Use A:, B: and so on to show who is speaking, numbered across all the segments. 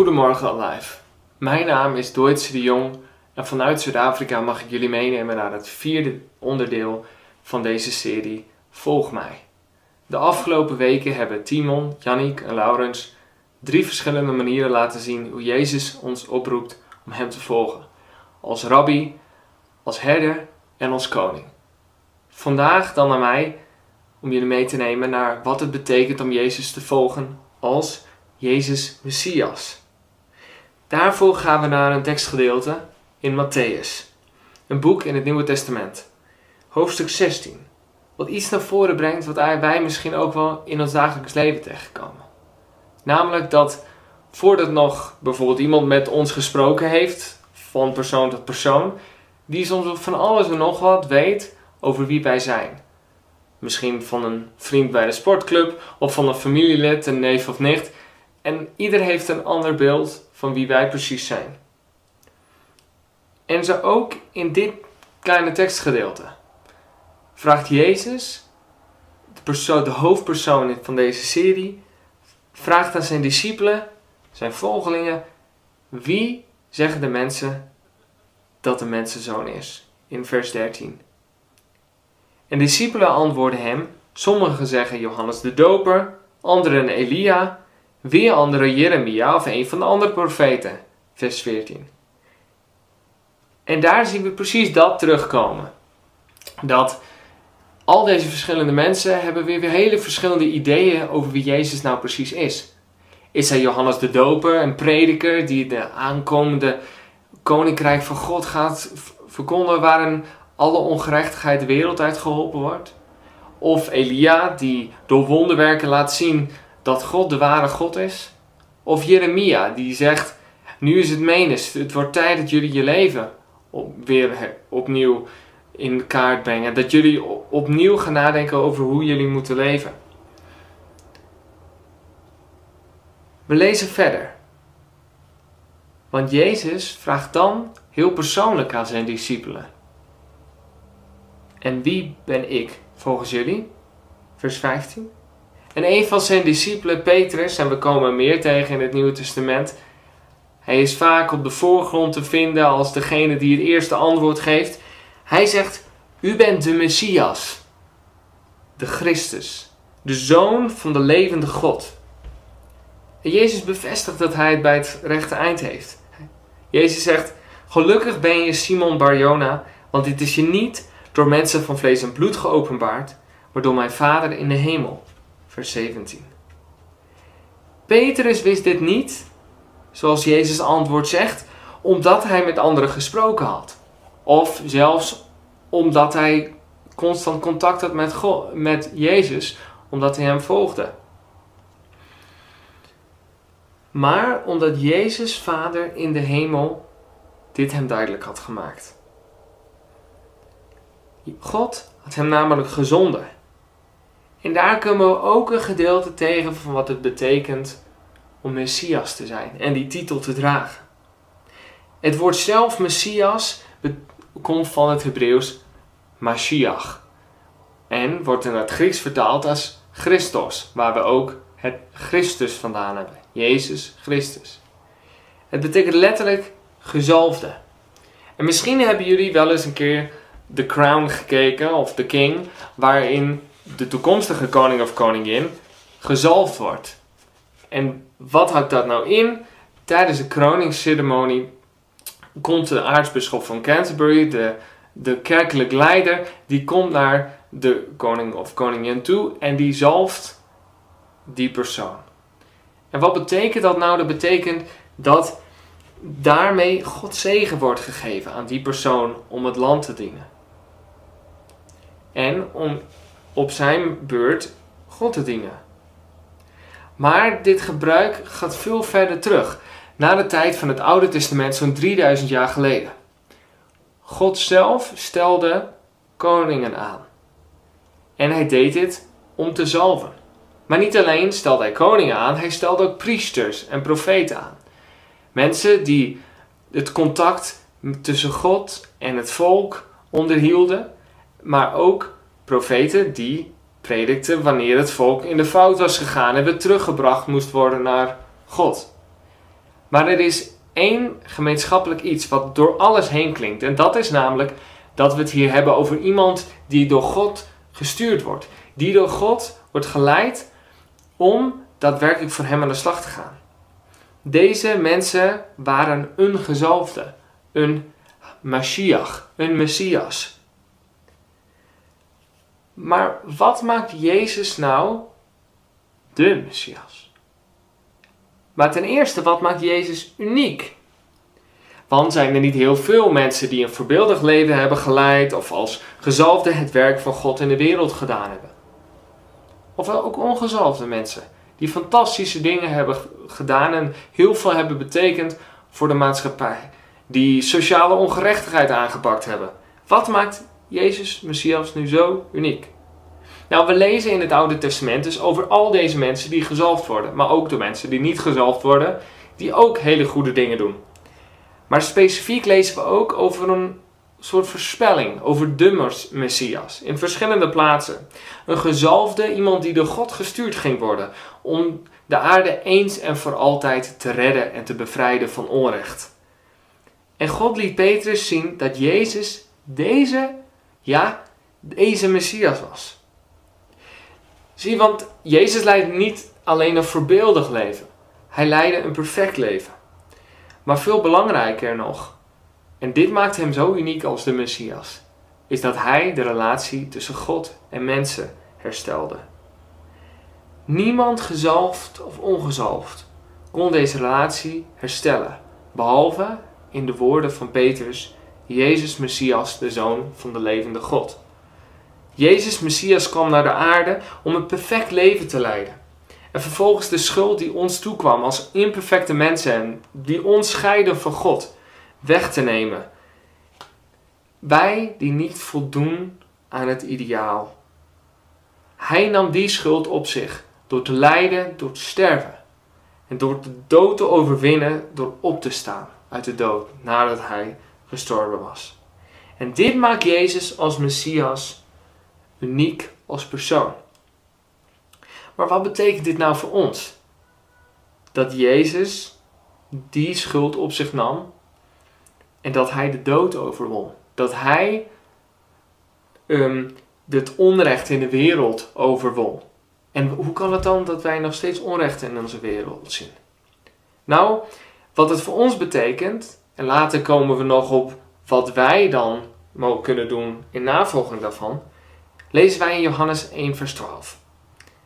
A: Goedemorgen Alive. Mijn naam is Deutsche de Jong en vanuit Zuid-Afrika mag ik jullie meenemen naar het vierde onderdeel van deze serie Volg mij. De afgelopen weken hebben Timon, Yannick en Laurens drie verschillende manieren laten zien hoe Jezus ons oproept om Hem te volgen. Als rabbi, als herder en als koning. Vandaag dan naar mij om jullie mee te nemen naar wat het betekent om Jezus te volgen als Jezus Messias. Daarvoor gaan we naar een tekstgedeelte in Matthäus, een boek in het Nieuwe Testament, hoofdstuk 16, wat iets naar voren brengt wat wij misschien ook wel in ons dagelijks leven tegenkomen. Namelijk dat voordat nog bijvoorbeeld iemand met ons gesproken heeft, van persoon tot persoon, die soms van alles en nog wat weet over wie wij zijn. Misschien van een vriend bij de sportclub of van een familielid, een neef of nicht. En ieder heeft een ander beeld van wie wij precies zijn. En zo ook in dit kleine tekstgedeelte vraagt Jezus, de, de hoofdpersoon van deze serie, vraagt aan zijn discipelen, zijn volgelingen, wie zeggen de mensen dat de mensenzoon is? In vers 13. En discipelen antwoorden hem, sommigen zeggen Johannes de Doper, anderen Elia, weer anderen Jeremia of een van de andere profeten. Vers 14. En daar zien we precies dat terugkomen. Dat al deze verschillende mensen hebben weer, weer hele verschillende ideeën over wie Jezus nou precies is. Is hij Johannes de Doper, een prediker die de aankomende koninkrijk van God gaat verkondigen waarin alle ongerechtigheid de wereld uit geholpen wordt? Of Elia die door wonderwerken laat zien dat God de ware God is? Of Jeremia die zegt, nu is het menens, het wordt tijd dat jullie je leven op, weer opnieuw in kaart brengen. Dat jullie opnieuw gaan nadenken over hoe jullie moeten leven. We lezen verder. Want Jezus vraagt dan heel persoonlijk aan zijn discipelen. En wie ben ik volgens jullie? Vers 15. En een van zijn discipelen, Petrus, en we komen meer tegen in het Nieuwe Testament, hij is vaak op de voorgrond te vinden als degene die het eerste antwoord geeft. Hij zegt: U bent de Messias, de Christus, de zoon van de levende God. En Jezus bevestigt dat hij het bij het rechte eind heeft. Jezus zegt: Gelukkig ben je Simon Barjona, want dit is je niet door mensen van vlees en bloed geopenbaard, maar door mijn Vader in de hemel. Vers 17. Petrus wist dit niet zoals Jezus antwoord zegt, omdat hij met anderen gesproken had. Of zelfs omdat hij constant contact had met, God, met Jezus, omdat hij hem volgde. Maar omdat Jezus Vader in de hemel dit hem duidelijk had gemaakt. God had hem namelijk gezonden. En daar komen we ook een gedeelte tegen van wat het betekent om Messias te zijn en die titel te dragen. Het woord zelf Messias komt van het Hebreeuws Mashiach en wordt in het Grieks vertaald als Christos, waar we ook het Christus vandaan hebben. Jezus Christus. Het betekent letterlijk gezalfde. En misschien hebben jullie wel eens een keer The Crown gekeken, of The King, waarin de toekomstige koning of koningin gezalfd wordt. En wat houdt dat nou in? Tijdens de kroningsceremonie komt de aartsbisschop van Canterbury, de, de kerkelijk leider, die komt naar de koning of koningin toe en die zalft die persoon. En wat betekent dat nou? Dat betekent dat daarmee God zegen wordt gegeven aan die persoon om het land te dienen. En om op zijn beurt God te dienen. Maar dit gebruik gaat veel verder terug, naar de tijd van het Oude Testament, zo'n 3000 jaar geleden. God zelf stelde koningen aan. En hij deed dit om te zalven. Maar niet alleen stelde hij koningen aan, hij stelde ook priesters en profeten aan. Mensen die het contact tussen God en het volk onderhielden, maar ook profeten die predikte wanneer het volk in de fout was gegaan en weer teruggebracht moest worden naar God. Maar er is één gemeenschappelijk iets wat door alles heen klinkt. En dat is namelijk dat we het hier hebben over iemand die door God gestuurd wordt. Die door God wordt geleid om daadwerkelijk voor hem aan de slag te gaan. Deze mensen waren een gezalfde, een Mashiach, een Messias. Maar wat maakt Jezus nou de Messias? Maar ten eerste, wat maakt Jezus uniek? Want zijn er niet heel veel mensen die een voorbeeldig leven hebben geleid of als gezalfde het werk van God in de wereld gedaan hebben? Of ook ongezalfde mensen die fantastische dingen hebben gedaan en heel veel hebben betekend voor de maatschappij. Die sociale ongerechtigheid aangepakt hebben. Wat maakt Jezus, Messias, nu zo uniek? Nou, we lezen in het Oude Testament dus over al deze mensen die gezalfd worden, maar ook de mensen die niet gezalfd worden, die ook hele goede dingen doen. Maar specifiek lezen we ook over een soort voorspelling over de Messias in verschillende plaatsen. Een gezalfde, iemand die door God gestuurd ging worden om de aarde eens en voor altijd te redden en te bevrijden van onrecht. En God liet Petrus zien dat Jezus deze, ja, deze Messias was. Zie, want Jezus leidde niet alleen een voorbeeldig leven. Hij leidde een perfect leven. Maar veel belangrijker nog, en dit maakt hem zo uniek als de Messias, is dat hij de relatie tussen God en mensen herstelde. Niemand gezalfd of ongezalfd kon deze relatie herstellen, behalve in de woorden van Petrus, Jezus Messias, de Zoon van de levende God. Jezus Messias kwam naar de aarde om een perfect leven te leiden. En vervolgens de schuld die ons toekwam als imperfecte mensen die ons scheiden van God, weg te nemen. Wij die niet voldoen aan het ideaal. Hij nam die schuld op zich door te lijden, door te sterven. En door de dood te overwinnen, door op te staan uit de dood nadat hij gestorven was. En dit maakt Jezus als Messias uniek als persoon. Maar wat betekent dit nou voor ons? Dat Jezus die schuld op zich nam en dat hij de dood overwon. Dat hij um, het onrecht in de wereld overwon. En hoe kan het dan dat wij nog steeds onrecht in onze wereld zien? Nou, wat het voor ons betekent, en later komen we nog op wat wij dan mogen kunnen doen in navolging daarvan, lezen wij in Johannes 1, vers 12.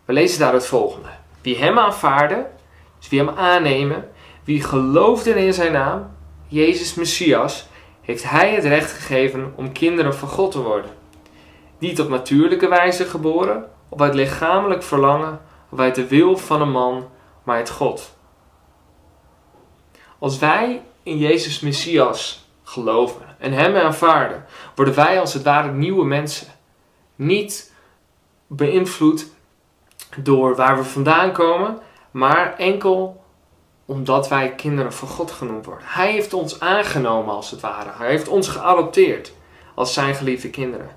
A: We lezen daar het volgende: Wie hem aanvaarden, dus wie hem aannemen, wie geloofden in zijn naam, Jezus Messias, heeft hij het recht gegeven om kinderen van God te worden. Niet op natuurlijke wijze geboren, of uit lichamelijk verlangen, of uit de wil van een man, maar uit God. Als wij in Jezus Messias geloven en Hem aanvaarden, worden wij als het ware nieuwe mensen. Niet beïnvloed door waar we vandaan komen, maar enkel omdat wij kinderen van God genoemd worden. Hij heeft ons aangenomen als het ware. Hij heeft ons geadopteerd als zijn geliefde kinderen.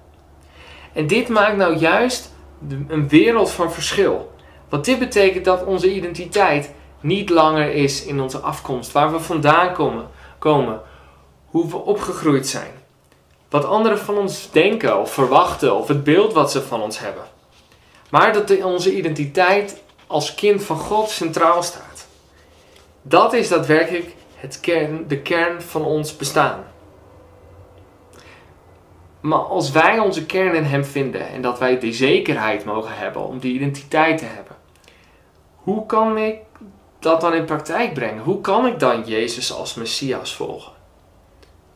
A: En dit maakt nou juist een wereld van verschil. Want dit betekent dat onze identiteit niet langer is in onze afkomst, waar we vandaan komen, komen hoe we opgegroeid zijn. Wat anderen van ons denken of verwachten of het beeld wat ze van ons hebben. Maar dat onze identiteit als kind van God centraal staat. Dat is daadwerkelijk het kern, de kern van ons bestaan. Maar als wij onze kern in Hem vinden en dat wij die zekerheid mogen hebben om die identiteit te hebben, hoe kan ik dat dan in praktijk brengen? Hoe kan ik dan Jezus als Messias volgen?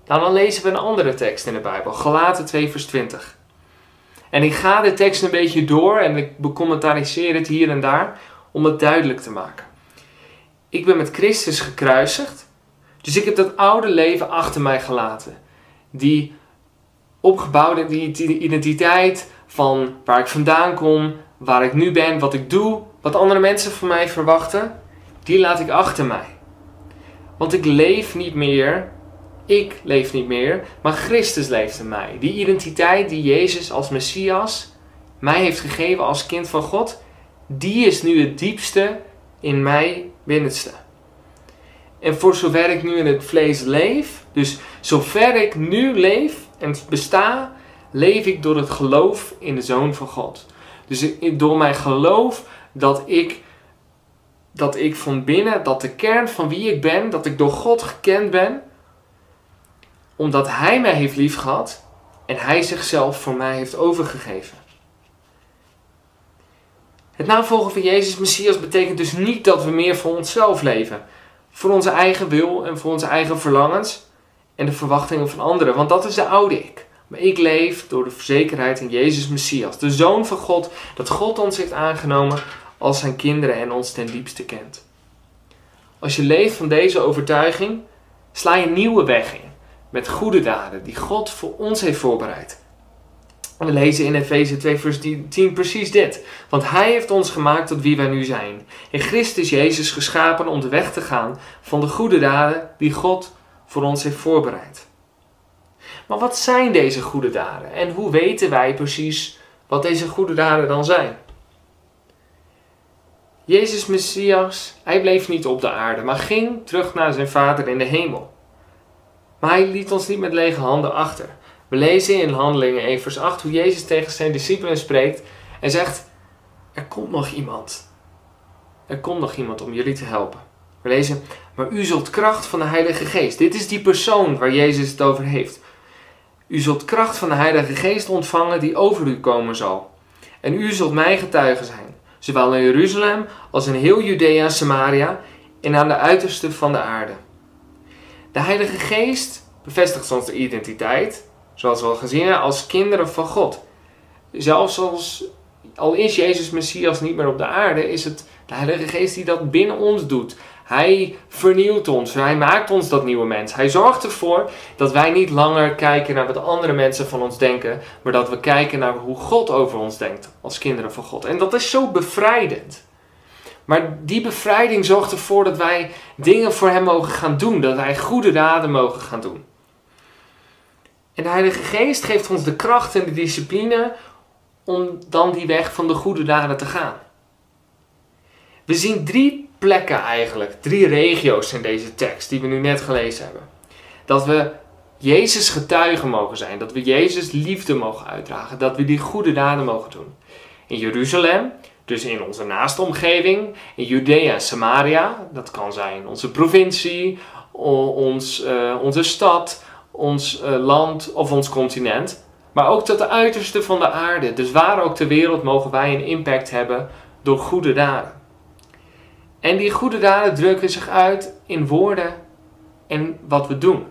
A: Nou, dan lezen we een andere tekst in de Bijbel, Galaten 2, vers 20. En ik ga de tekst een beetje door en ik becommentariseer het hier en daar om het duidelijk te maken. Ik ben met Christus gekruisigd, dus ik heb dat oude leven achter mij gelaten. Die opgebouwde die identiteit van waar ik vandaan kom, waar ik nu ben, wat ik doe, wat andere mensen van mij verwachten, die laat ik achter mij. Want ik leef niet meer ik leef niet meer, maar Christus leeft in mij. Die identiteit die Jezus als Messias mij heeft gegeven als kind van God, die is nu het diepste in mij binnenste. En voor zover ik nu in het vlees leef, dus zover ik nu leef en besta, leef ik door het geloof in de Zoon van God. Dus door mijn geloof dat ik, dat ik van binnen, dat de kern van wie ik ben, dat ik door God gekend ben, omdat Hij mij heeft liefgehad en Hij zichzelf voor mij heeft overgegeven. Het navolgen van Jezus Messias betekent dus niet dat we meer voor onszelf leven. Voor onze eigen wil en voor onze eigen verlangens en de verwachtingen van anderen. Want dat is de oude ik. Maar ik leef door de zekerheid in Jezus Messias, de Zoon van God, dat God ons heeft aangenomen als zijn kinderen en ons ten diepste kent. Als je leeft van deze overtuiging, sla je een nieuwe weg in met goede daden die God voor ons heeft voorbereid. We lezen in Efeze 2 vers 10 precies dit. Want Hij heeft ons gemaakt tot wie wij nu zijn. In Christus Jezus geschapen om de weg te gaan van de goede daden die God voor ons heeft voorbereid. Maar wat zijn deze goede daden? En hoe weten wij precies wat deze goede daden dan zijn? Jezus Messias, hij bleef niet op de aarde, maar ging terug naar zijn Vader in de hemel. Maar hij liet ons niet met lege handen achter. We lezen in Handelingen 1 vers 8 hoe Jezus tegen zijn discipelen spreekt en zegt, er komt nog iemand. Er komt nog iemand om jullie te helpen. We lezen, maar u zult kracht van de Heilige Geest. Dit is die persoon waar Jezus het over heeft. U zult kracht van de Heilige Geest ontvangen die over u komen zal. En u zult mijn getuige zijn, zowel in Jeruzalem als in heel Judea en Samaria en aan de uiterste van de aarde. De Heilige Geest bevestigt onze identiteit, zoals we al gezien hebben, als kinderen van God. Zelfs als, al is Jezus Messias niet meer op de aarde, is het de Heilige Geest die dat binnen ons doet. Hij vernieuwt ons, hij maakt ons dat nieuwe mens. Hij zorgt ervoor dat wij niet langer kijken naar wat andere mensen van ons denken, maar dat we kijken naar hoe God over ons denkt als kinderen van God. En dat is zo bevrijdend. Maar die bevrijding zorgt ervoor dat wij dingen voor Hem mogen gaan doen, dat wij goede daden mogen gaan doen. En de Heilige Geest geeft ons de kracht en de discipline om dan die weg van de goede daden te gaan. We zien drie plekken eigenlijk, drie regio's in deze tekst die we nu net gelezen hebben. Dat we Jezus getuigen mogen zijn, dat we Jezus liefde mogen uitdragen, dat we die goede daden mogen doen. In Jeruzalem, dus in onze naaste omgeving, in Judea en Samaria, dat kan zijn onze provincie, ons, uh, onze stad, ons uh, land of ons continent. Maar ook tot de uiterste van de aarde, dus waar ook ter wereld, mogen wij een impact hebben door goede daden. En die goede daden drukken zich uit in woorden en wat we doen.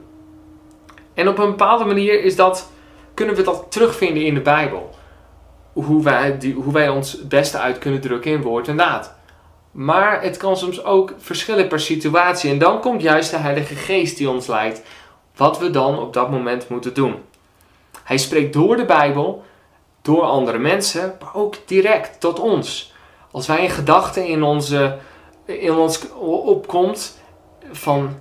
A: En op een bepaalde manier is dat, kunnen we dat terugvinden in de Bijbel. Hoe wij, die, hoe wij ons het beste uit kunnen drukken in woord en daad. Maar het kan soms ook verschillen per situatie. En dan komt juist de Heilige Geest die ons leidt. Wat we dan op dat moment moeten doen. Hij spreekt door de Bijbel, door andere mensen, maar ook direct tot ons. Als wij een gedachte in onze in ons opkomt van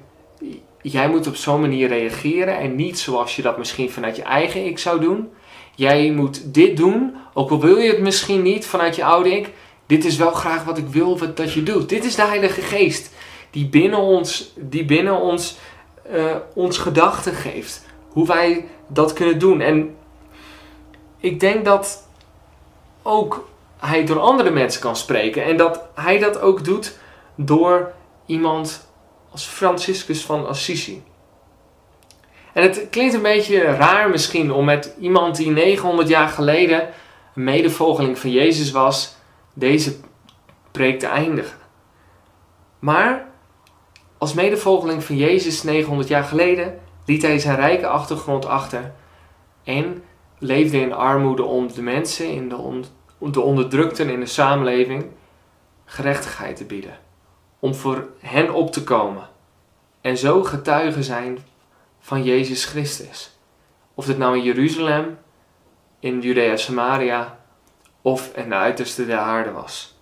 A: jij moet op zo'n manier reageren en niet zoals je dat misschien vanuit je eigen ik zou doen. Jij moet dit doen, ook al wil je het misschien niet vanuit je oude ik. Dit is wel graag wat ik wil dat je doet. Dit is de Heilige Geest die binnen ons, die binnen ons, uh, ons gedachten geeft. Hoe wij dat kunnen doen. En ik denk dat ook hij door andere mensen kan spreken. En dat hij dat ook doet door iemand als Franciscus van Assisi. En het klinkt een beetje raar misschien om met iemand die 900 jaar geleden een medevolgeling van Jezus was, deze preek te eindigen. Maar als medevolgeling van Jezus 900 jaar geleden liet hij zijn rijke achtergrond achter en leefde in armoede om de mensen, in de, on de onderdrukten in de samenleving, gerechtigheid te bieden om voor hen op te komen. En zo getuigen zijn van Jezus Christus. Of het nou in Jeruzalem, in Judea Samaria of in de uiterste der aarde was.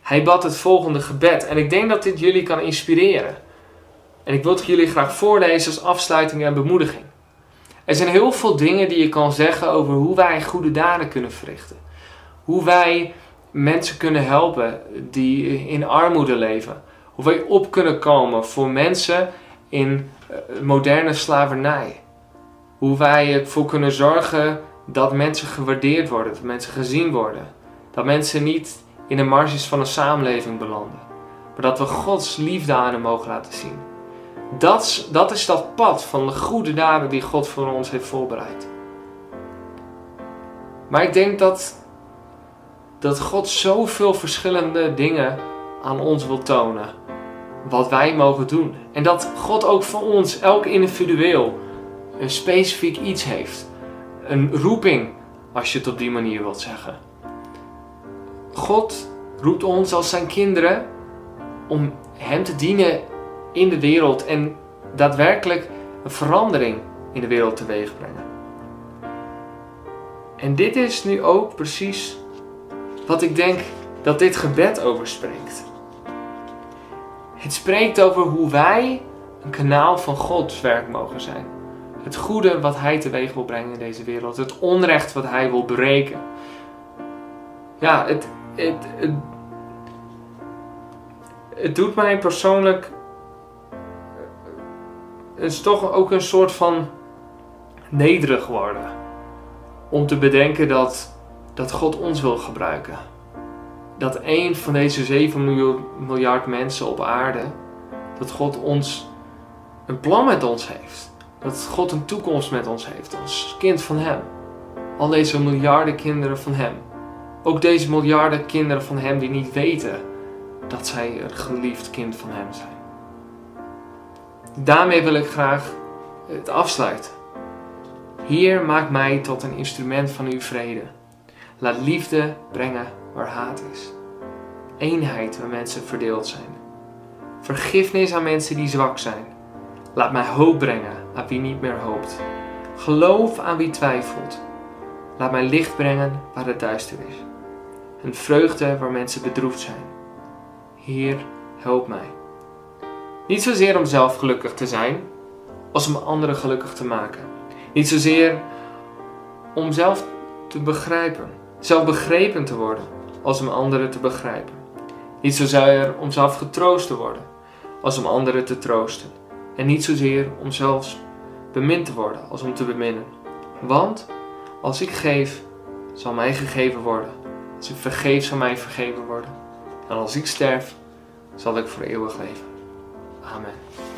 A: Hij bad het volgende gebed en ik denk dat dit jullie kan inspireren. En ik wil het jullie graag voorlezen als afsluiting en bemoediging. Er zijn heel veel dingen die je kan zeggen over hoe wij goede daden kunnen verrichten. Hoe wij mensen kunnen helpen die in armoede leven. Hoe wij op kunnen komen voor mensen in eh, moderne slavernij. Hoe wij ervoor kunnen zorgen dat mensen gewaardeerd worden, dat mensen gezien worden. Dat mensen niet in de marges van een samenleving belanden. Maar dat we Gods liefde aan hen mogen laten zien. Dat, dat is dat pad van de goede daden die God voor ons heeft voorbereid. Maar ik denk dat, dat God zoveel verschillende dingen aan ons wil tonen. Wat wij mogen doen. En dat God ook voor ons, elk individueel, een specifiek iets heeft. Een roeping, als je het op die manier wilt zeggen. God roept ons als zijn kinderen om Hem te dienen in de wereld en daadwerkelijk een verandering in de wereld teweeg brengen. En dit is nu ook precies wat ik denk dat dit gebed over spreekt. Het spreekt over hoe wij een kanaal van Gods werk mogen zijn. Het goede wat Hij teweeg wil brengen in deze wereld. Het onrecht wat Hij wil breken. Ja, het, het, het, het doet mij persoonlijk. Het is toch ook een soort van nederig worden. Om te bedenken dat, dat God ons wil gebruiken. Dat één van deze 7 miljard mensen op aarde, dat God ons een plan met ons heeft. Dat God een toekomst met ons heeft als kind van Hem. Al deze miljarden kinderen van Hem. Ook deze miljarden kinderen van Hem die niet weten dat zij een geliefd kind van Hem zijn. Daarmee wil ik graag het afsluiten. Heer, maak mij tot een instrument van uw vrede. Laat liefde brengen waar haat is. Eenheid waar mensen verdeeld zijn. Vergifnis aan mensen die zwak zijn. Laat mij hoop brengen aan wie niet meer hoopt. Geloof aan wie twijfelt. Laat mij licht brengen waar het duister is. Een vreugde waar mensen bedroefd zijn. Heer, help mij. Niet zozeer om zelf gelukkig te zijn, als om anderen gelukkig te maken. Niet zozeer om zelf te begrijpen, zelf begrepen te worden, als om anderen te begrijpen. Niet zozeer om zelf getroost te worden, als om anderen te troosten. En niet zozeer om zelfs bemind te worden, als om te beminnen. Want als ik geef, zal mij gegeven worden. Als ik vergeef, zal mij vergeven worden. En als ik sterf, zal ik voor eeuwig leven. Amen.